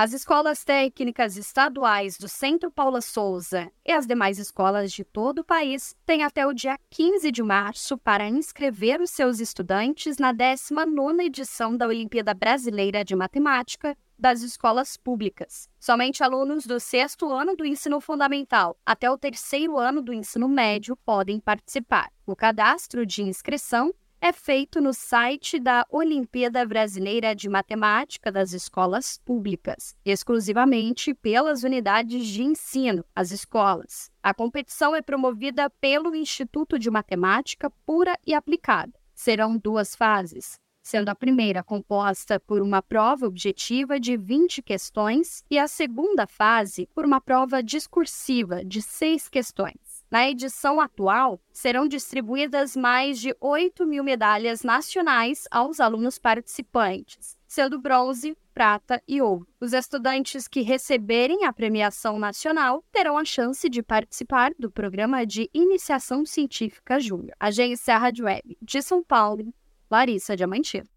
As escolas técnicas estaduais do Centro Paula Souza e as demais escolas de todo o país têm até o dia 15 de março para inscrever os seus estudantes na 19ª edição da Olimpíada Brasileira de Matemática das escolas públicas. Somente alunos do sexto ano do ensino fundamental até o terceiro ano do ensino médio podem participar. O cadastro de inscrição é feito no site da Olimpíada Brasileira de Matemática das Escolas Públicas, exclusivamente pelas unidades de ensino, as escolas. A competição é promovida pelo Instituto de Matemática Pura e Aplicada. Serão duas fases, sendo a primeira composta por uma prova objetiva de 20 questões e a segunda fase por uma prova discursiva de 6 questões. Na edição atual, serão distribuídas mais de 8 mil medalhas nacionais aos alunos participantes, sendo bronze, prata e ouro. Os estudantes que receberem a premiação nacional terão a chance de participar do programa de Iniciação Científica Júnior. Agência Rádio Web de São Paulo, Larissa Diamantino.